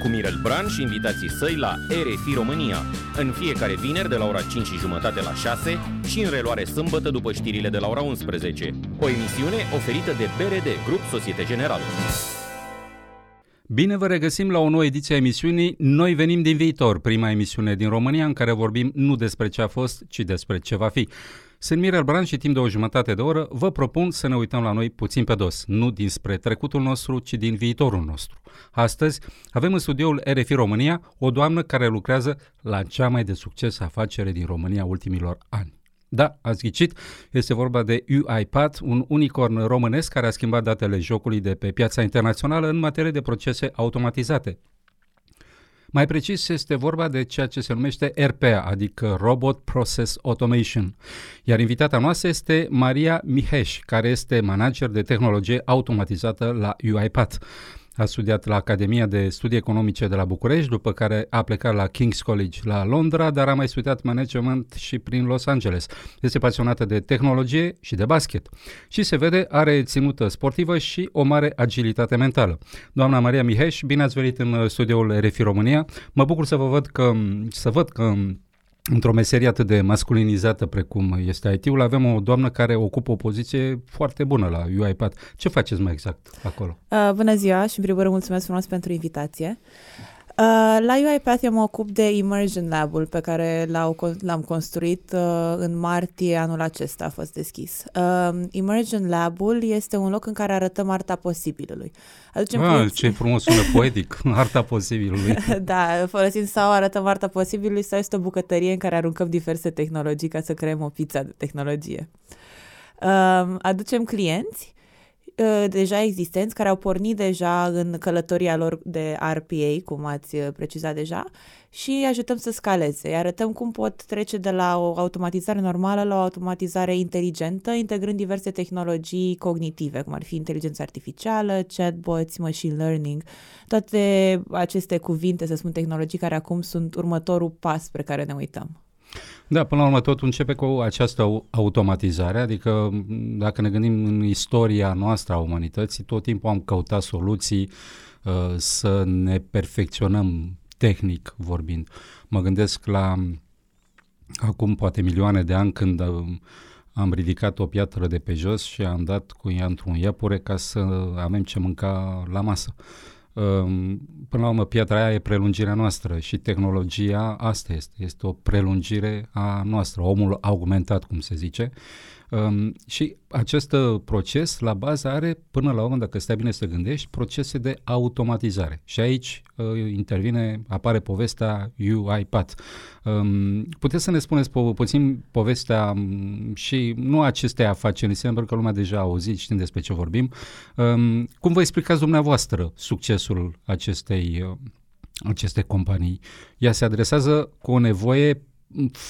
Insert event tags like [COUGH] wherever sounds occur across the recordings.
Cu Mirel Bran și invitații săi la RFI România, în fiecare vineri de la ora 5 și jumătate la 6 și în reluare sâmbătă după știrile de la ora 11. O emisiune oferită de BRD, Grup Societe Generală. Bine vă regăsim la o nouă ediție a emisiunii Noi venim din viitor, prima emisiune din România în care vorbim nu despre ce a fost, ci despre ce va fi. Sunt Mirel Bran și timp de o jumătate de oră vă propun să ne uităm la noi puțin pe dos, nu dinspre trecutul nostru, ci din viitorul nostru. Astăzi avem în studioul RFI România o doamnă care lucrează la cea mai de succes afacere din România ultimilor ani. Da, ați ghicit, este vorba de UiPath, un unicorn românesc care a schimbat datele jocului de pe piața internațională în materie de procese automatizate. Mai precis, este vorba de ceea ce se numește RPA, adică Robot Process Automation. Iar invitata noastră este Maria Miheș, care este manager de tehnologie automatizată la UiPath. A studiat la Academia de Studii Economice de la București, după care a plecat la King's College la Londra, dar a mai studiat management și prin Los Angeles. Este pasionată de tehnologie și de basket. Și se vede, are ținută sportivă și o mare agilitate mentală. Doamna Maria Miheș, bine ați venit în studioul RFI România. Mă bucur să vă văd că, să văd că într-o meserie atât de masculinizată precum este IT-ul, avem o doamnă care ocupă o poziție foarte bună la UiPath. Ce faceți mai exact acolo? Uh, bună ziua și în primul rând mulțumesc frumos pentru invitație. Uh, la UiPath eu mă ocup de Immersion Lab-ul pe care l-au, l-am construit uh, în martie anul acesta a fost deschis. Uh, Immersion Lab-ul este un loc în care arătăm arta posibilului. Aducem ah, clienți... ce frumos sună [LAUGHS] poetic, arta posibilului. [LAUGHS] da, folosind sau arătăm arta posibilului sau este o bucătărie în care aruncăm diverse tehnologii ca să creăm o pizza de tehnologie. Uh, aducem clienți Uh, deja existenți, care au pornit deja în călătoria lor de RPA, cum ați uh, precizat deja, și ajutăm să scaleze. Îi arătăm cum pot trece de la o automatizare normală la o automatizare inteligentă, integrând diverse tehnologii cognitive, cum ar fi inteligența artificială, chatbots, machine learning, toate aceste cuvinte, să spun, tehnologii care acum sunt următorul pas spre care ne uităm. Da, până la urmă tot începe cu această automatizare, adică dacă ne gândim în istoria noastră a umanității, tot timpul am căutat soluții uh, să ne perfecționăm tehnic vorbind. Mă gândesc la acum poate milioane de ani când uh, am ridicat o piatră de pe jos și am dat cu ea într-un iepure ca să avem ce mânca la masă. Uh, Până la urmă, piatra aia e prelungirea noastră și tehnologia asta este. Este o prelungire a noastră, omul augmentat, cum se zice. Um, și acest uh, proces, la bază, are, până la urmă, dacă stai bine să gândești, procese de automatizare. Și aici uh, intervine, apare povestea UiPath. Um, puteți să ne spuneți po- puțin povestea um, și nu acestei afaceri, pentru că lumea deja a auzit, știm despre ce vorbim. Um, cum vă explicați dumneavoastră succesul acestei uh, aceste companii. Ea se adresează cu o nevoie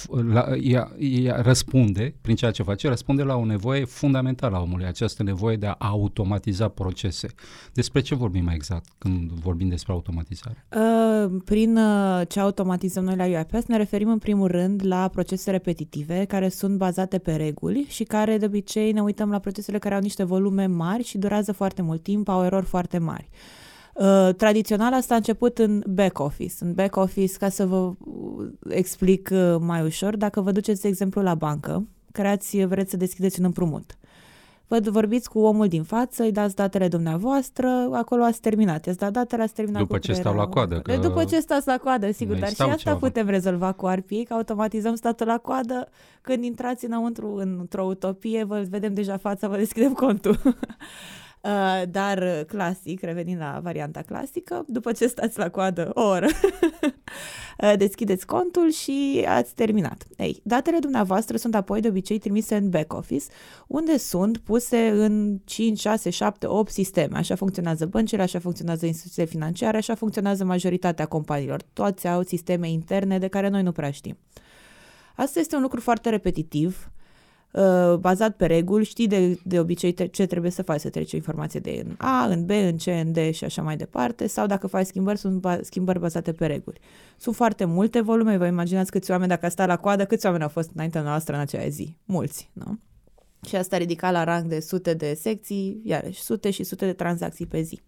la, ea, ea răspunde, prin ceea ce face, răspunde la o nevoie fundamentală a omului, această nevoie de a automatiza procese. Despre ce vorbim mai exact când vorbim despre automatizare? Uh, prin uh, ce automatizăm noi la UiPath ne referim în primul rând la procese repetitive care sunt bazate pe reguli și care de obicei ne uităm la procesele care au niște volume mari și durează foarte mult timp, au erori foarte mari. Uh, Uh, tradițional asta a început în back office. În back office, ca să vă explic uh, mai ușor, dacă vă duceți, de exemplu, la bancă, creați, vreți să deschideți un împrumut. Vă vorbiți cu omul din față, îi dați datele dumneavoastră, acolo ați terminat. Ați dat datele, ați terminat După cu ce stau la coadă. Că... După ce stați la coadă, sigur. Dar și asta ceva. putem rezolva cu RPA, că automatizăm statul la coadă. Când intrați înăuntru într-o utopie, vă vedem deja fața, vă deschidem contul. [LAUGHS] Uh, dar uh, clasic, revenind la varianta clasică, după ce stați la coadă o oră, [LAUGHS] uh, deschideți contul și ați terminat. Ei, datele dumneavoastră sunt apoi de obicei trimise în back office, unde sunt puse în 5, 6, 7, 8 sisteme. Așa funcționează băncile, așa funcționează instituțiile financiare, așa funcționează majoritatea companiilor. Toți au sisteme interne de care noi nu prea știm. Asta este un lucru foarte repetitiv, uh, bazat pe reguli, știi de, de obicei te, ce trebuie să faci, să treci o informație de în A, în B, în C, în D și așa mai departe, sau dacă faci schimbări, sunt ba, schimbări bazate pe reguli. Sunt foarte multe volume, vă imaginați câți oameni, dacă sta la coadă, câți oameni au fost înaintea noastră în acea zi? Mulți, nu? Și asta ridica la rang de sute de secții, iarăși sute și sute de tranzacții pe zi.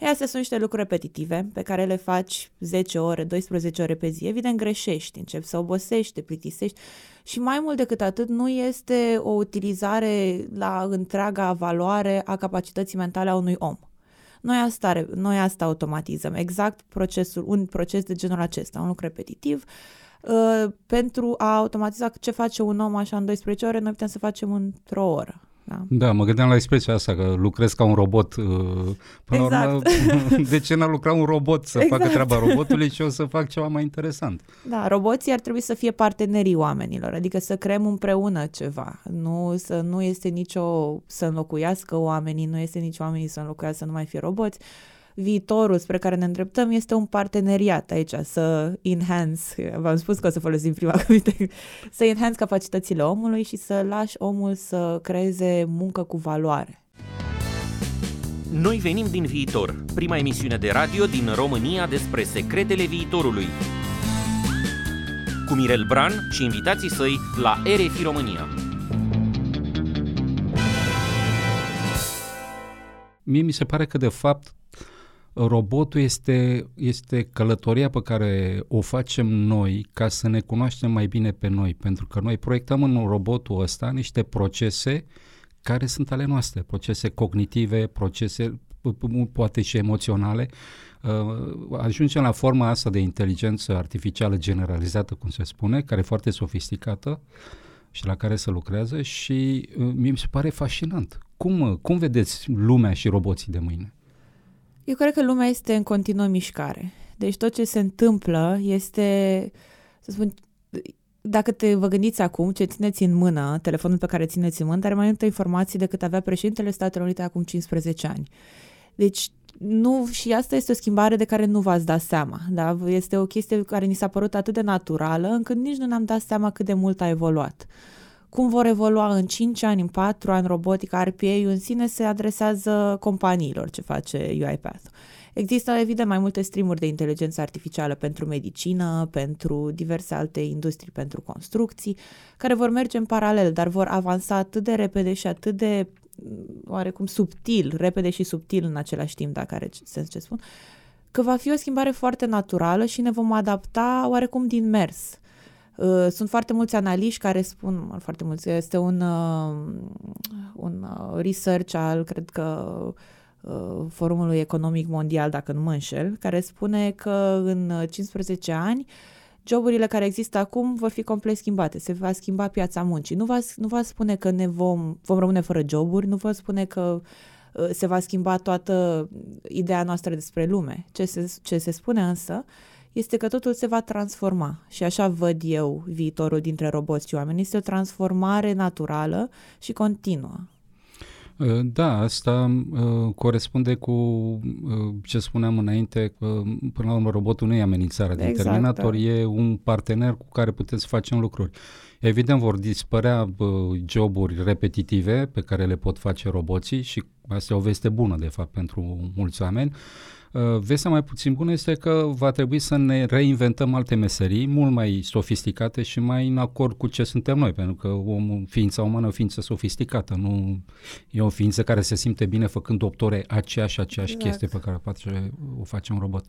E, astea sunt niște lucruri repetitive pe care le faci 10 ore, 12 ore pe zi. Evident greșești, începi să obosești, te plictisești și mai mult decât atât nu este o utilizare la întreaga valoare a capacității mentale a unui om. Noi asta, noi asta automatizăm, exact procesul, un proces de genul acesta, un lucru repetitiv, uh, pentru a automatiza ce face un om așa în 12 ore, noi putem să facem într-o oră. Da. da, mă gândeam la expresia asta, că lucrez ca un robot. Uh, până exact. la urmă, [LAUGHS] de ce n-a lucrat un robot să exact. facă treaba robotului și eu să fac ceva mai interesant? Da, roboții ar trebui să fie partenerii oamenilor, adică să creăm împreună ceva. Nu, să, nu este nicio să înlocuiască oamenii, nu este nici oamenii să înlocuiască să nu mai fie roboți viitorul spre care ne îndreptăm este un parteneriat aici, să enhance, v-am spus că o să folosim prima [LAUGHS] cuvinte, să enhance capacitățile omului și să lași omul să creeze muncă cu valoare. Noi venim din viitor, prima emisiune de radio din România despre secretele viitorului. Cu Mirel Bran și invitații săi la RFI România. Mie mi se pare că, de fapt, robotul este, este călătoria pe care o facem noi ca să ne cunoaștem mai bine pe noi, pentru că noi proiectăm în robotul ăsta niște procese care sunt ale noastre, procese cognitive, procese poate și emoționale. Uh, ajungem la forma asta de inteligență artificială generalizată, cum se spune, care e foarte sofisticată și la care se lucrează și uh, mie mi se pare fascinant. Cum, cum vedeți lumea și roboții de mâine? Eu cred că lumea este în continuă mișcare. Deci tot ce se întâmplă este, să spun, dacă te vă gândiți acum ce țineți în mână, telefonul pe care țineți în mână, are mai multe informații decât avea președintele Statelor Unite acum 15 ani. Deci nu, și asta este o schimbare de care nu v-ați dat seama. Da? Este o chestie care ni s-a părut atât de naturală încât nici nu ne-am dat seama cât de mult a evoluat. Uh, cum vor evolua în 5 ani, în 4 ani robotica, RPA în sine se adresează companiilor ce face UiPath. Există, evident, mai multe streamuri de inteligență artificială pentru medicină, pentru diverse alte industrii, pentru construcții, care vor merge în paralel, dar vor avansa atât de repede și atât de oarecum subtil, repede și subtil în același timp, dacă are sens ce spun, că va fi o schimbare foarte naturală și ne vom adapta oarecum din mers. Uh, sunt foarte mulți analiști care spun, foarte mulți, este un, uh, un uh, research al, cred că, Forumului Economic Mondial, dacă nu mă înșel, care spune că în 15 ani joburile care există acum vor fi complet schimbate, se va schimba piața muncii. Nu va, nu va spune că ne vom, vom rămâne fără joburi, nu va spune că se va schimba toată ideea noastră despre lume. Ce se, ce se spune însă este că totul se va transforma și așa văd eu viitorul dintre roboți și oameni. Este o transformare naturală și continuă. Uh, da, asta uh, corespunde cu uh, ce spuneam înainte, că până la urmă robotul nu e amenințarea exact, de Terminator, da. e un partener cu care putem să facem lucruri. Evident vor dispărea uh, joburi repetitive pe care le pot face roboții și asta e o veste bună de fapt pentru mulți oameni. Uh, Uh, vestea mai puțin bună este că va trebui să ne reinventăm alte meserii mult mai sofisticate și mai în acord cu ce suntem noi, pentru că omul, ființa umană e o ființă sofisticată, nu e o ființă care se simte bine făcând optore aceeași, aceeași exact. chestie pe care face, o face un robot.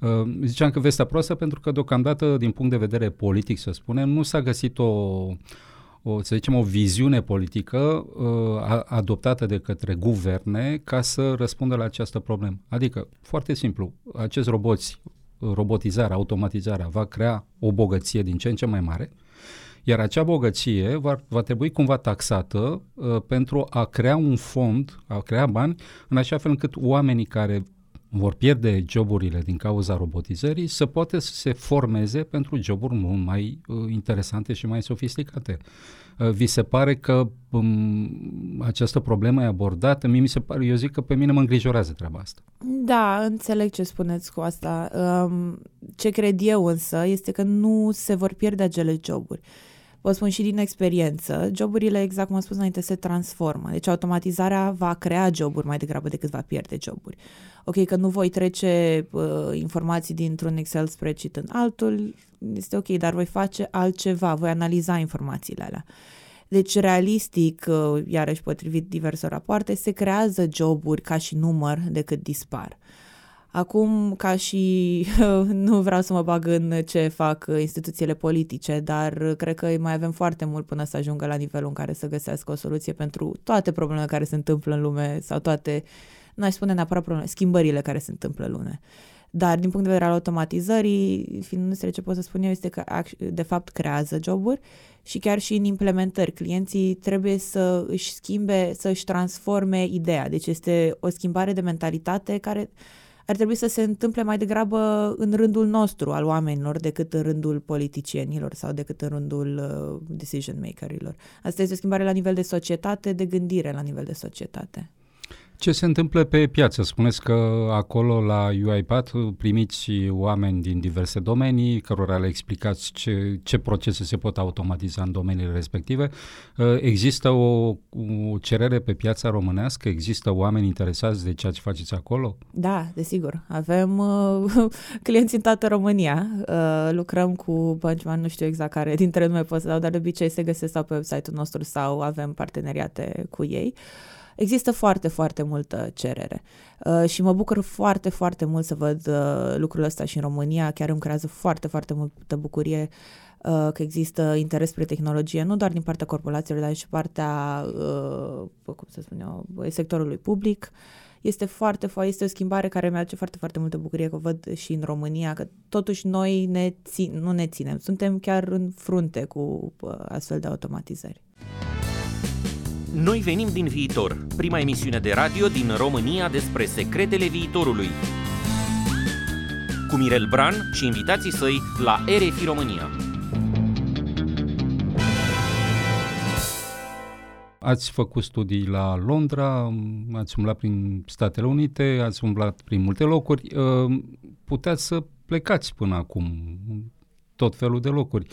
Uh, ziceam că vestea proastă pentru că deocamdată, din punct de vedere politic, să spunem, nu s-a găsit o o, să zicem, o viziune politică uh, adoptată de către guverne ca să răspundă la această problemă. Adică, foarte simplu, acești roboți, robotizarea, automatizarea va crea o bogăție din ce în ce mai mare, iar acea bogăție va, va trebui cumva taxată uh, pentru a crea un fond, a crea bani, în așa fel încât oamenii care vor pierde joburile din cauza robotizării, să poate să se formeze pentru joburi mult mai uh, interesante și mai sofisticate. Uh, vi se pare că um, această problemă e abordată? Mie mi se pare, eu zic că pe mine mă îngrijorează treaba asta. Da, înțeleg ce spuneți cu asta. Um, ce cred eu însă este că nu se vor pierde acele joburi. Vă spun și din experiență, joburile, exact cum am spus înainte, se transformă. Deci automatizarea va crea joburi mai degrabă decât va pierde joburi. Ok, că nu voi trece uh, informații dintr-un Excel spreadsheet în altul, este ok, dar voi face altceva, voi analiza informațiile alea. Deci, realistic, uh, iarăși potrivit diverse rapoarte, se creează joburi ca și număr decât dispar. Acum, ca și nu vreau să mă bag în ce fac instituțiile politice, dar cred că mai avem foarte mult până să ajungă la nivelul în care să găsească o soluție pentru toate problemele care se întâmplă în lume sau toate, n-aș spune neapărat probleme, schimbările care se întâmplă în lume. Dar din punct de vedere al automatizării, fiind ce pot să spun eu este că de fapt creează joburi și chiar și în implementări. Clienții trebuie să își schimbe, să își transforme ideea. Deci este o schimbare de mentalitate care ar trebui să se întâmple mai degrabă în rândul nostru al oamenilor decât în rândul politicienilor sau decât în rândul uh, decision makerilor. Asta este o schimbare la nivel de societate, de gândire la nivel de societate. Ce se întâmplă pe piață? Spuneți că acolo la UiPath primiți oameni din diverse domenii, cărora le explicați ce, ce procese se pot automatiza în domeniile respective. Uh, există o, o cerere pe piața românească? Există oameni interesați de ceea ce faceți acolo? Da, desigur. Avem uh, [LAUGHS] clienți în toată România. Uh, lucrăm cu bănci, nu știu exact care dintre noi pot să dau, dar de obicei se găsesc sau pe website-ul nostru sau avem parteneriate cu ei. Uh, există foarte, foarte multă cerere. Uh, și mă bucur foarte, foarte mult să văd uh, lucrul ăsta și în România. Chiar îmi creează foarte, foarte multă bucurie uh, că există interes spre tehnologie, nu doar din partea corporațiilor, dar și partea, uh, cum să spun eu, sectorului public. Este foarte, este o schimbare care mi-aduce foarte, foarte multă bucurie că văd și în România, că totuși noi ne țin, nu ne ținem, suntem chiar în frunte cu uh, astfel de automatizări. Noi venim din viitor, prima emisiune de radio din România despre secretele viitorului. Cu Mirel Bran și invitații săi la RFI România. Ați făcut studii la Londra, ați umblat prin Statele Unite, ați umblat prin multe locuri. Ă, puteți să plecați până acum tot felul de locuri.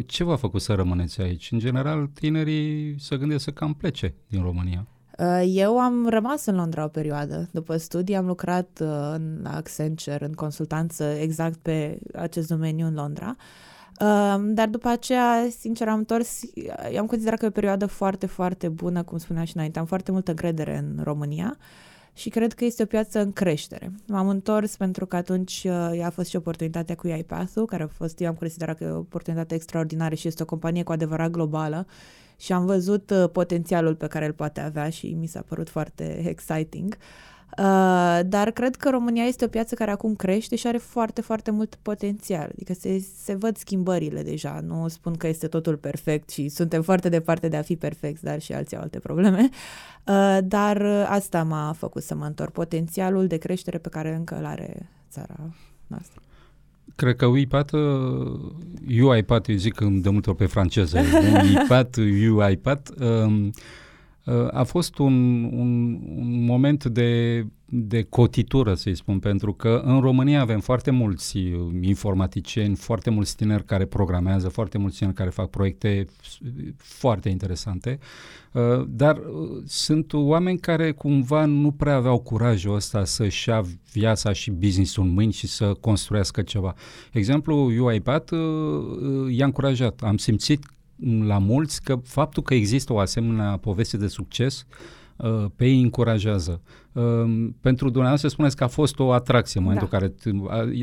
Ce v-a făcut să rămâneți aici? În general, tinerii se gândesc să cam plece din România. Uh, eu am rămas în Londra o perioadă. După studii am lucrat uh, în Accenture, în consultanță exact pe acest domeniu în Londra. Uh, dar după aceea, sincer, am întors, am considerat că e o perioadă foarte, foarte bună, cum spuneam și înainte. Am foarte multă încredere în România și cred că este o piață în creștere. M-am întors pentru că atunci uh, a fost și oportunitatea cu iPath-ul, care a fost, eu am considerat că e o oportunitate extraordinară și este o companie cu adevărat globală și am văzut uh, potențialul pe care îl poate avea și mi s-a părut foarte [LAUGHS] exciting. Uh, dar cred că România este o piață care acum crește și are foarte, foarte mult potențial. Adică se, se văd schimbările deja. Nu spun că este totul perfect și suntem foarte departe de a fi perfecți, dar și alții au alte probleme. Uh, dar asta m-a făcut să mă întorc. Potențialul de creștere pe care încă îl are țara noastră. Cred că UiPath, UiPath, eu zic de multe ori pe franceză, [LAUGHS] UiPath, UiPath, um, uh, a fost un, un, un moment de de cotitură, să-i spun, pentru că în România avem foarte mulți uh, informaticieni, foarte mulți tineri care programează, foarte mulți tineri care fac proiecte foarte interesante, uh, dar uh, sunt oameni care cumva nu prea aveau curajul ăsta să-și ia viața și business-ul în mâini și să construiască ceva. Exemplu, UiPath i-a încurajat. Am simțit la mulți că faptul că există o asemenea poveste de succes Uh, pe ei încurajează. Um, pentru dumneavoastră spuneți că a fost o atracție în momentul da. care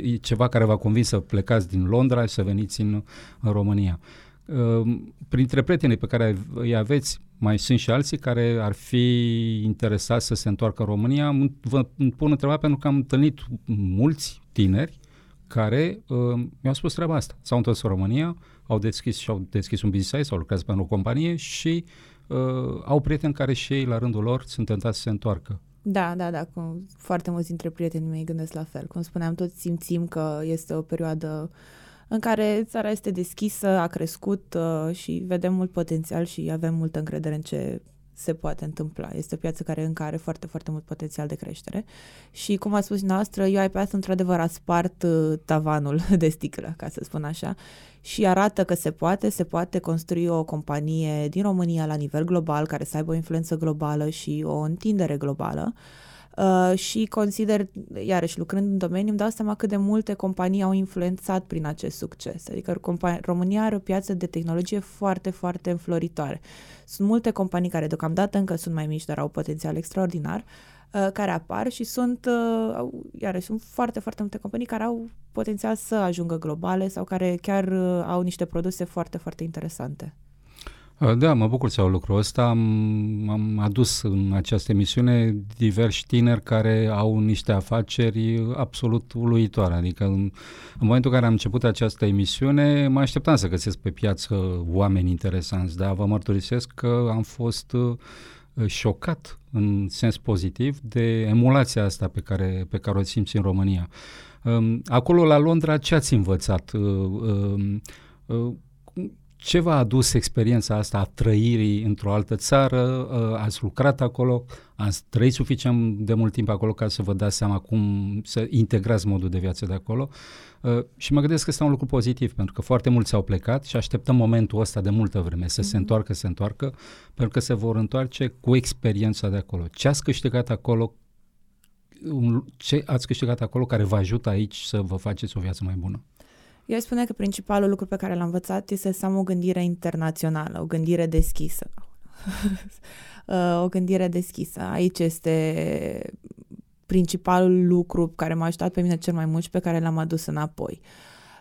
e ceva care v-a convins să plecați din Londra și să veniți în, în România. Um, printre prietenii pe care îi aveți, mai sunt și alții care ar fi interesați să se întoarcă în România. Vă pun întrebarea pentru că am întâlnit mulți tineri care uh, mi-au spus treaba asta. S-au întors în România, au deschis și au deschis un business sau lucrează pentru o companie și uh, uh, au prieteni care și ei, la rândul lor, sunt tentați să se întoarcă. Da, da, da, cu foarte mulți dintre prietenii mei gândesc la fel. Cum spuneam, toți simțim că este o perioadă în care țara este deschisă, a crescut uh, și vedem mult potențial și avem multă încredere în ce se poate întâmpla. Este o piață care încă are foarte, foarte mult potențial de creștere și, cum a spus noastră, UiPath într-adevăr a spart uh, tavanul [LAUGHS] de sticlă, ca să spun așa, și arată că se poate, se poate construi o companie din România la nivel global, care să aibă o influență globală și o întindere globală. Uh, și consider, iarăși lucrând în domeniu, îmi dau seama cât de multe companii au influențat prin acest succes. Adică compa- România are o piață de tehnologie foarte, foarte înfloritoare. Sunt multe companii care deocamdată încă sunt mai mici, dar au potențial extraordinar, uh, care apar și sunt, uh, iarăși, sunt foarte, foarte multe companii care au potențial să ajungă globale sau care chiar uh, au niște produse foarte, foarte interesante. Uh, da, mă bucur să au lucrul ăsta. Am, am adus în această emisiune diversi tineri care au niște afaceri absolut uluitoare. Adică în, în momentul în care am început această emisiune, mă așteptam să găsesc pe piață oameni interesanți, dar vă mărturisesc că am fost uh, șocat în sens pozitiv de emulația asta pe care, pe care o simți în România. Um, acolo la Londra ce ați învățat? Uh, um, ce v-a adus experiența asta a trăirii într-o altă țară? Uh, ați lucrat acolo? Ați trăit suficient de mult timp acolo ca să vă dați seama cum să integrați modul de viață de acolo? Uh, și mă gândesc că este un lucru pozitiv, pentru că foarte mulți au plecat și așteptăm momentul ăsta de multă vreme, să mm-hmm. se mhm. întoarcă, să se întoarcă, pentru că se vor întoarce cu experiența de acolo. Ce ați câștigat acolo? Ce ați câștigat acolo care vă ajută aici să vă faceți o viață mai bună? Eu spune că principalul lucru pe care l-am învățat este să am o gândire internațională, o gândire deschisă. [LAUGHS] o gândire deschisă. Aici este principalul lucru care m-a ajutat pe mine cel mai mult și pe care l-am adus înapoi.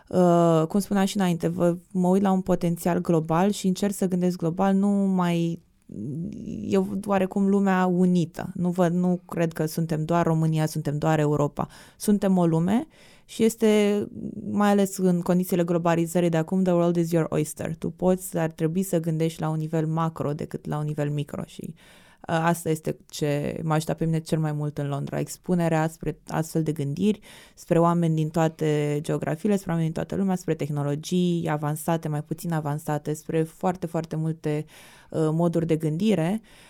Uh, cum spuneam și înainte, vă, mă uit la un potențial global și încerc să gândesc global, nu mai eu oarecum lumea unită. Nu, văd, nu cred că suntem doar România, suntem doar Europa. Suntem o lume și este, mai ales în condițiile globalizării de acum, the world is your oyster. Tu poți, ar trebui să gândești la un nivel macro decât la un nivel micro și uh, asta este ce m-a ajutat pe mine cel mai mult în Londra. Expunerea spre astfel de gândiri, spre oameni din toate geografiile, spre oameni din toată lumea, spre tehnologii avansate, mai puțin avansate, spre foarte, foarte multe uh, moduri de gândire. Uh,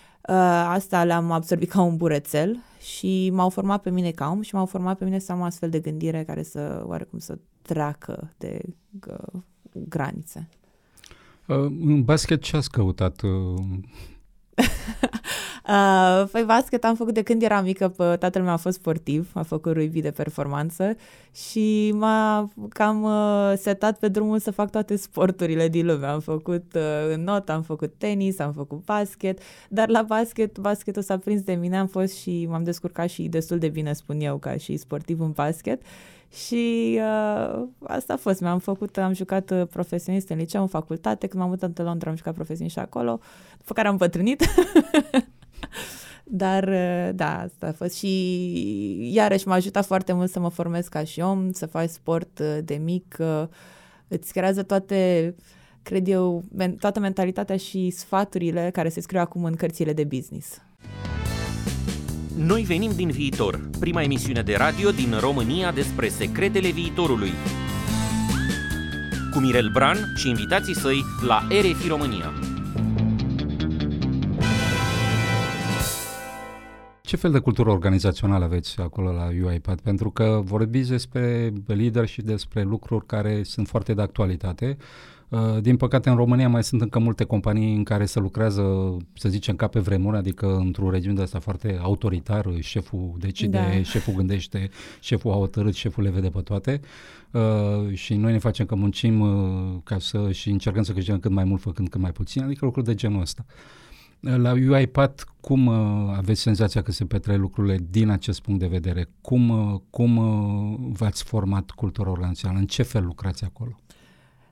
asta le-am absorbit ca un burețel și m-au format pe mine ca om și m-au format pe mine să am astfel de gândire care să, oarecum, să treacă de uh, granițe. Uh, în basket ce ați căutat? Uh... [LAUGHS] Uh, păi basket am făcut de când eram mică, pă, tatăl meu a fost sportiv, a făcut rugby de performanță și m-a cam uh, setat pe drumul să fac toate sporturile din lume. Am făcut uh, not, am făcut tenis, am făcut basket, dar la basket, basketul s-a prins de mine, am fost și m-am descurcat și destul de bine, spun eu, ca și sportiv în basket și uh, asta a fost. Mi-am făcut, am jucat uh, profesionist în liceu, în facultate, când m-am mutat în Londra am jucat profesionist și acolo, după care am pătrânit. [LAUGHS] Dar, uh, da, asta a fost și iarăși m-a ajutat foarte mult să mă formez ca și om, să faci sport uh, de mic, îți creează toate, cred eu, toată mentalitatea și sfaturile care se scriu acum în cărțile de business. Noi venim din viitor, prima emisiune de radio din România despre secretele viitorului. Cu Mirel Bran și invitații săi la RFI România. Ce fel de cultură organizațională aveți acolo la UiPath? Pentru că vorbiți despre lider și despre lucruri care sunt foarte de actualitate. Uh, din păcate, în România mai sunt încă multe companii în care se lucrează, să zicem, ca pe vremuri, adică într-o regiune de asta foarte autoritar, șeful decide, da. șeful gândește, șeful a hotărât, șeful le vede pe toate uh, și noi ne facem că muncim uh, ca să și încercăm să câștigăm cât mai mult făcând cât mai puțin, adică lucruri de genul ăsta. La UiPath, cum uh, aveți senzația că se petrec lucrurile din acest punct de vedere? Cum, uh, cum uh, v-ați format cultura organizațională? În ce fel lucrați acolo?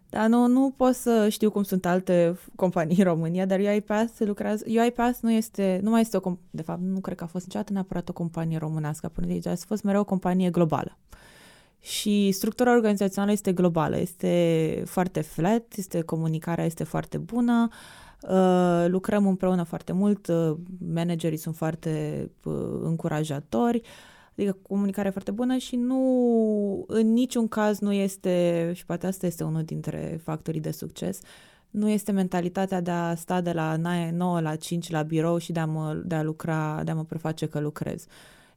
Da, nu, nu pot să știu cum sunt alte companii în România, dar UiPath lucrează... UiPath nu este, nu mai este o... De fapt, nu cred că a fost niciodată neapărat o companie românească până de aici, a fost mereu o companie globală. Și structura organizațională este globală, este foarte flat, este comunicarea este foarte bună, Uh, lucrăm împreună foarte mult, uh, managerii sunt foarte uh, încurajatori, adică comunicare foarte bună și nu, în niciun caz nu este, și poate asta este unul dintre factorii de succes, nu este mentalitatea de a sta de la 9 la 5 la birou și de a mă, de a lucra, de a mă preface că lucrez.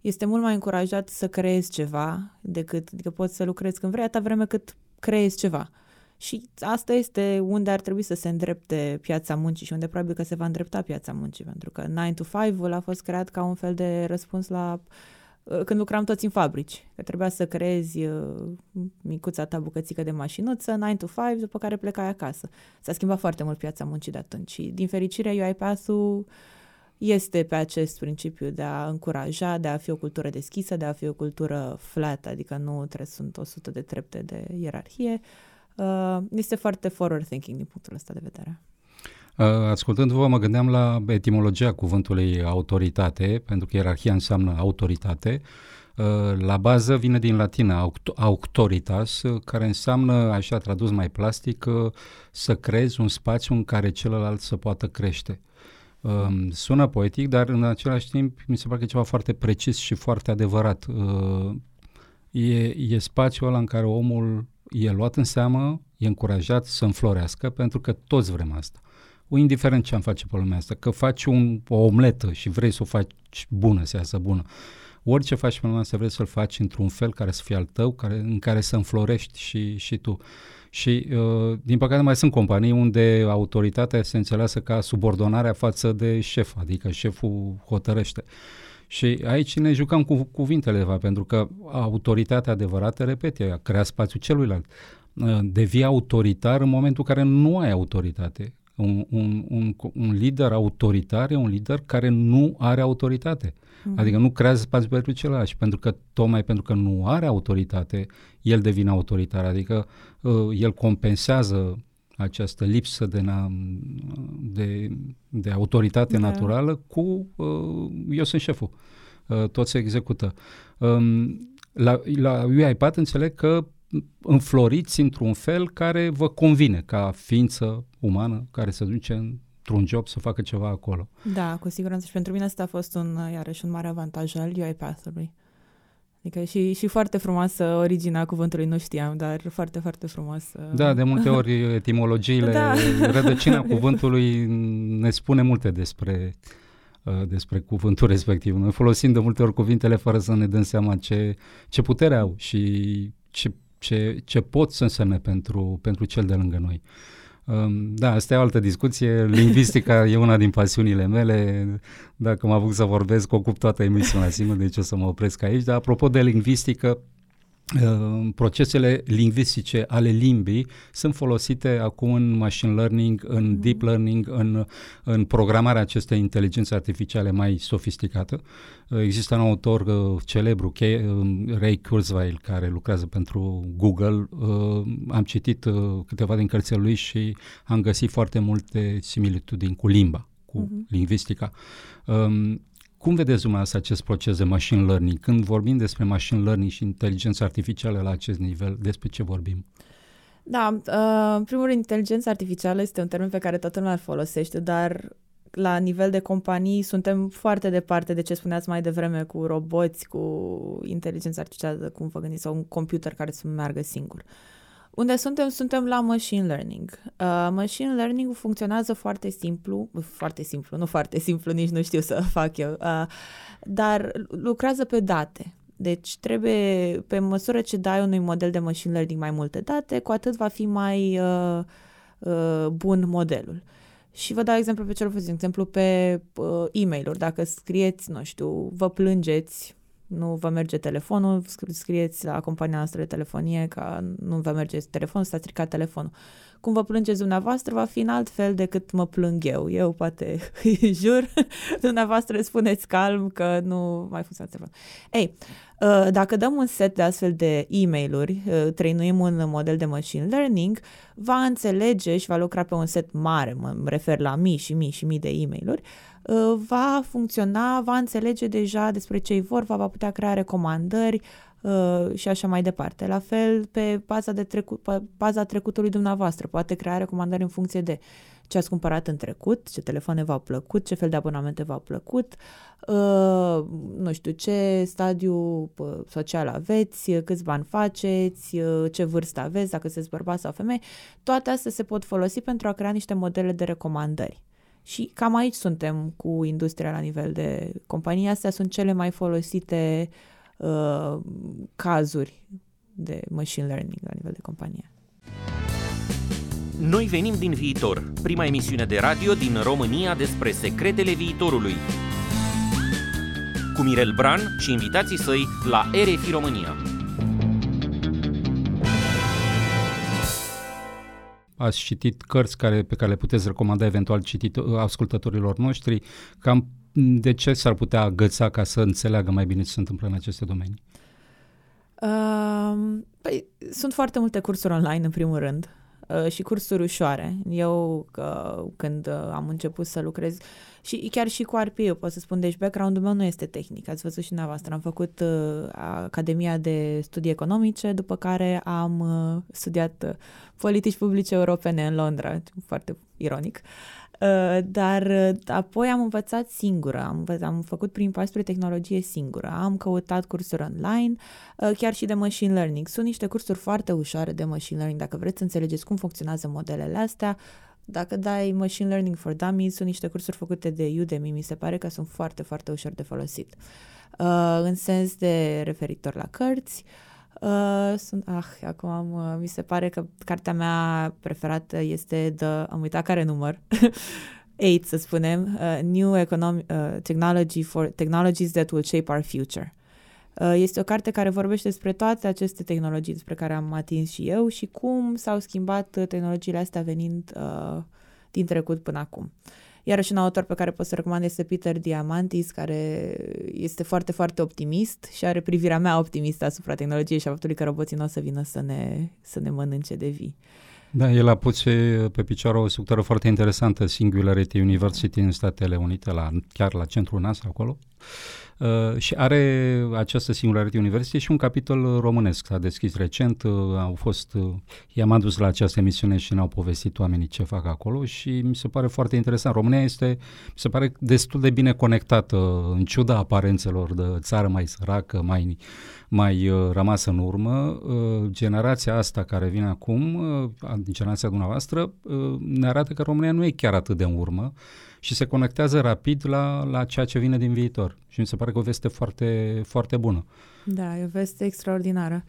Este mult mai încurajat să creezi ceva decât, adică poți să lucrezi când vrei, atâta vreme cât creezi ceva. Și asta este unde ar trebui să se îndrepte piața muncii și unde probabil că se va îndrepta piața muncii, pentru că 9 to 5-ul a fost creat ca un fel de răspuns la uh, când lucram toți în fabrici, că trebuia să creezi uh, micuța ta bucățică de mașinuță, 9 to 5, după care plecai acasă. S-a schimbat foarte mult piața muncii de atunci și, din fericire, UiPath-ul este pe acest principiu de a încuraja, de a fi o cultură deschisă, de a fi o cultură flat, adică nu trebuie să sunt 100 de trepte de ierarhie, Uh, este foarte forward thinking din punctul ăsta de vedere. Uh, ascultându-vă, mă gândeam la etimologia cuvântului autoritate, pentru că ierarhia înseamnă autoritate. Uh, la bază vine din latină auctoritas, care înseamnă, așa tradus mai plastic, să creezi un spațiu în care celălalt să poată crește. Um, sună poetic, dar în același timp mi se pare că e ceva foarte precis și foarte adevărat. E, e spațiul ăla în care omul e luat în seamă, e încurajat să înflorească, pentru că toți vrem asta. O indiferent ce am face pe lumea asta, că faci un, o omletă și vrei să o faci bună, să iasă bună, orice faci pe lumea asta vrei să-l faci într-un fel care să fie al tău, care, în care să înflorești și, și tu. Și, uh, din păcate, mai sunt companii unde autoritatea se înțeleasă ca subordonarea față de șef, adică șeful hotărăște. Și aici ne jucăm cu cuvintele, va, pentru că autoritatea adevărată, repet, ea crea spațiul celuilalt. Uh, devii autoritar în momentul în care nu ai autoritate. Un, un, un, un lider autoritar e un lider care nu are autoritate. Mm. Adică nu creează spațiu pentru celălalt. Și pentru că, tocmai pentru că nu are autoritate, el devine autoritar. Adică uh, el compensează această lipsă de, na, de, de autoritate da. naturală cu uh, eu sunt șeful. Uh, tot se execută. Um, la, la UiPath înțeleg că înfloriți într-un fel care vă convine ca ființă umană care se duce într-un job să facă ceva acolo. Da, cu siguranță și pentru mine asta a fost un, iarăși un mare avantaj al UiPath-ului. Adică și, și foarte frumoasă originea cuvântului, nu știam, dar foarte, foarte frumos. Da, de multe [LAUGHS] ori etimologiile, da. rădăcina cuvântului ne spune multe despre, uh, despre cuvântul respectiv. Noi folosim de multe ori cuvintele fără să ne dăm seama ce, ce putere au și ce, ce, ce pot să însemne pentru, pentru cel de lângă noi. Uh, da, asta e o altă discuție. Lingvistica [LAUGHS] e una din pasiunile mele. Dacă mă apuc să vorbesc, ocup toată emisiunea singur, deci o să mă opresc aici. Dar apropo de lingvistică, Uh, procesele lingvistice ale limbii sunt folosite acum în machine learning, în mm. deep learning, în, în programarea acestei inteligențe artificiale mai sofisticată. Uh, există un autor uh, celebru, Ray Kurzweil, care lucrează pentru Google. Am citit câteva din cărțile lui și am găsit foarte multe similitudini cu limba, cu mm-hmm. lingvistica. Um, cum vedeți dumneavoastră acest proces de machine learning? Când vorbim despre machine learning și inteligență artificială la acest nivel, despre ce vorbim? Da, uh, în primul rând, inteligența artificială este un termen pe care toată lumea îl folosește, dar la nivel de companii suntem foarte departe de ce spuneați mai devreme cu roboți, cu inteligența artificială, cum vă gândiți, sau un computer care să meargă singur. Uh, unde suntem? Suntem la machine learning. Uh, machine learning funcționează foarte simplu, foarte simplu, nu foarte simplu, nici nu știu să [LAUGHS] fac eu, uh, dar lucrează pe date. Deci trebuie, pe măsură ce dai unui model de machine learning mai multe date, cu atât va fi mai uh, uh, bun modelul. Și vă dau exemplu pe ce vă exemplu pe uh, e-mail-uri. Dacă scrieți, nu știu, vă plângeți nu vă merge telefonul, scrieți la compania noastră de telefonie că nu vă merge telefonul, s-a stricat telefonul. Cum vă plângeți dumneavoastră va fi în alt fel decât mă plâng eu. Eu poate [LAUGHS] îi jur, dumneavoastră spuneți calm că nu mai funcționează telefonul. Ei, uh, dacă dăm un set de astfel de e-mail-uri, uh, trăinuim un model de machine learning, va înțelege și va lucra pe un set mare, mă refer la mii și mii și mii de e-mail-uri, Uh, va funcționa, va înțelege deja despre ce vor, va, va putea crea recomandări, uh, și așa mai departe. La fel, pe baza, de trecut, pe baza trecutului dumneavoastră, poate crea recomandări în funcție de ce ați cumpărat în trecut, ce telefoane v-au plăcut, ce fel de abonamente v-au plăcut, uh, nu știu, ce stadiu uh, social aveți, câți bani faceți, uh, ce vârstă aveți, dacă sunteți bărbat sau femeie. Toate astea se pot folosi pentru a crea niște modele de recomandări. Și cam aici suntem cu industria la nivel de companii. Astea sunt cele mai folosite uh, cazuri de machine learning la nivel de companie. Noi venim din viitor, prima emisiune de radio din România despre secretele viitorului. Cu Mirel Bran și invitații săi la RFI România. Ați citit cărți care, pe care le puteți recomanda eventual citito- ascultătorilor noștri, cam de ce s-ar putea agăța ca să înțeleagă mai bine ce se întâmplă în aceste domenii? Uh, păi, sunt foarte multe cursuri online, în primul rând. Uh, și cursuri ușoare. Eu, că, când uh, am început să lucrez, și chiar și cu RPU, pot să spun, deci background-ul meu nu este tehnic, ați văzut și dumneavoastră. Am făcut uh, Academia de Studii Economice, după care am uh, studiat uh, politici publice europene în Londra, foarte ironic. Uh, Uh, dar uh, apoi am învățat singură, am, am făcut prin pas spre tehnologie singură, am căutat cursuri online, uh, chiar și de machine learning. Sunt niște cursuri foarte ușoare de machine learning, dacă vreți să înțelegeți cum funcționează modelele astea, dacă dai Machine Learning for Dummies, sunt niște cursuri făcute de Udemy, mi se pare că sunt foarte, foarte ușor de folosit. Uh, în sens de referitor la cărți, uh, Uh, sunt, ah, acum am, uh, mi se pare că cartea mea preferată este de, am uitat care număr, [LAUGHS] 8 să spunem, uh, New Economy, uh, Technology for Technologies that will shape our future. Uh, este o carte care vorbește despre toate aceste tehnologii despre care am atins și eu și cum s-au schimbat tehnologiile astea venind uh, din trecut până acum. Uh, Iarăși un autor pe care pot să recomand este Peter Diamantis, care este foarte, foarte optimist și are privirea mea optimistă asupra tehnologiei și a faptului că roboții nu o să vină să ne, să ne mănânce de vii. Da, el a pus pe picioare o structură foarte interesantă, Singularity University în Statele Unite, la, chiar la centrul NASA acolo. Uh, și are această Singularity University și un capitol românesc. S-a deschis recent, uh, au fost, uh, i-am adus la această emisiune și ne-au povestit oamenii ce fac acolo și mi se pare foarte interesant. România este, mi se pare destul de bine conectată, în ciuda aparențelor de țară mai săracă, mai, mai uh, rămasă în urmă. Uh, generația asta care vine acum, uh, generația dumneavoastră, uh, ne arată că România nu e chiar atât de în urmă și se conectează rapid la, la ceea ce vine din viitor. Și mi se pare că o veste foarte, foarte bună. Da, e o veste extraordinară.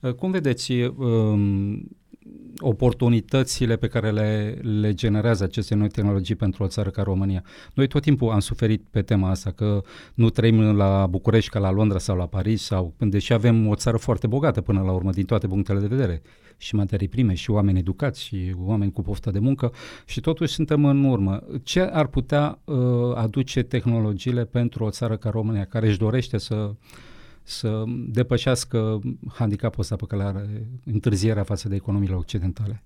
Uh, cum vedeți um, oportunitățile pe care le, le generează aceste noi tehnologii pentru o țară ca România. Noi tot timpul am suferit pe tema asta, că nu trăim la București ca la Londra sau la Paris, sau, deși avem o țară foarte bogată până la urmă din toate punctele de vedere, și materii prime, și oameni educați, și oameni cu poftă de muncă, și totuși suntem în urmă. Ce ar putea uh, aduce tehnologiile pentru o țară ca România, care își dorește să să depășească handicapul ăsta pe care are întârzierea față de economiile occidentale.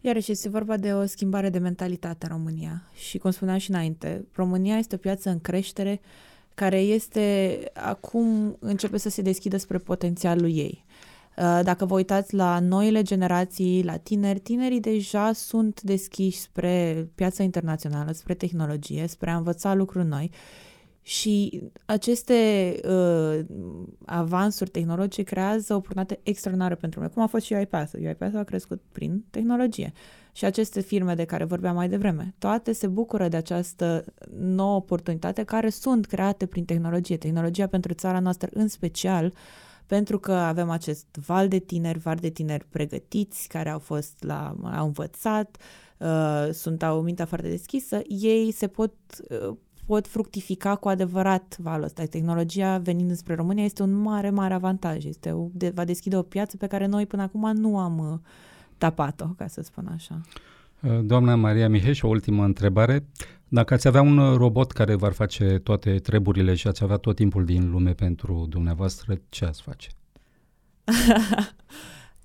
Iarăși este vorba de o schimbare de mentalitate în România și, cum spuneam și înainte, România este o piață în creștere care este acum începe să se deschidă spre potențialul ei. Uh, dacă vă uitați la noile generații, la tineri, tinerii deja sunt deschiși spre piața internațională, spre tehnologie, spre a învăța lucruri noi și aceste uh, avansuri tehnologice creează o oportunitate extraordinară pentru noi, cum a fost și UiPath. UiPath a crescut prin tehnologie. Și aceste firme de care vorbeam mai devreme, toate se bucură de această nouă oportunitate care sunt create prin tehnologie. Tehnologia pentru țara noastră în special, pentru că avem acest val de tineri, val de tineri pregătiți, care au fost la, au învățat, uh, sunt, au mintea foarte deschisă, ei se pot uh, pot fructifica cu adevărat valul ăsta. Tehnologia venind spre România este un mare, mare avantaj. Este o, de, va deschide o piață pe care noi până acum nu am uh, tapat-o, ca să spun așa. Uh, doamna Maria Miheș, o ultimă întrebare. Dacă ați avea un robot care v-ar face toate treburile și ați avea tot timpul din lume pentru dumneavoastră, ce ați face?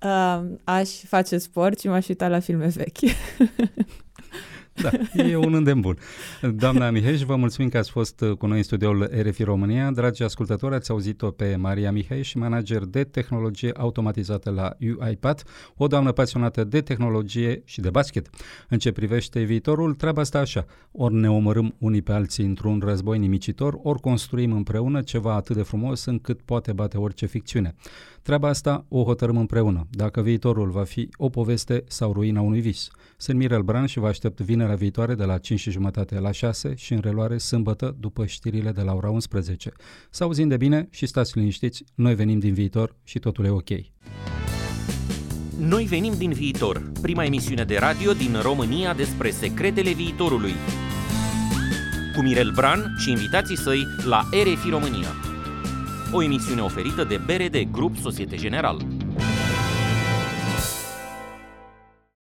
uh, [LAUGHS] aș face sport și m-aș uita la filme vechi. [LAUGHS] Da, e un îndemn bun. Doamna Mihej, vă mulțumim că ați fost cu noi în studioul RFI România. Dragi ascultători, ați auzit-o pe Maria Mihej, manager de tehnologie automatizată la UiPath, o doamnă pasionată de tehnologie și de basket. În ce privește viitorul, treaba asta așa. Ori ne omorâm unii pe alții într-un război nimicitor, ori construim împreună ceva atât de frumos încât poate bate orice ficțiune. Treaba asta o hotărâm împreună, dacă viitorul va fi o poveste sau ruina unui vis. Sunt Mirel Bran și vă aștept vinerea viitoare de la 5 și jumătate la 6 și în reluare sâmbătă după știrile de la ora 11. Să auzim de bine și stați liniștiți, noi venim din viitor și totul e ok. Noi venim din viitor, prima emisiune de radio din România despre secretele viitorului. Cu Mirel Bran și invitații săi la RFI România. O emisiune oferită de BRD Grup Societe General.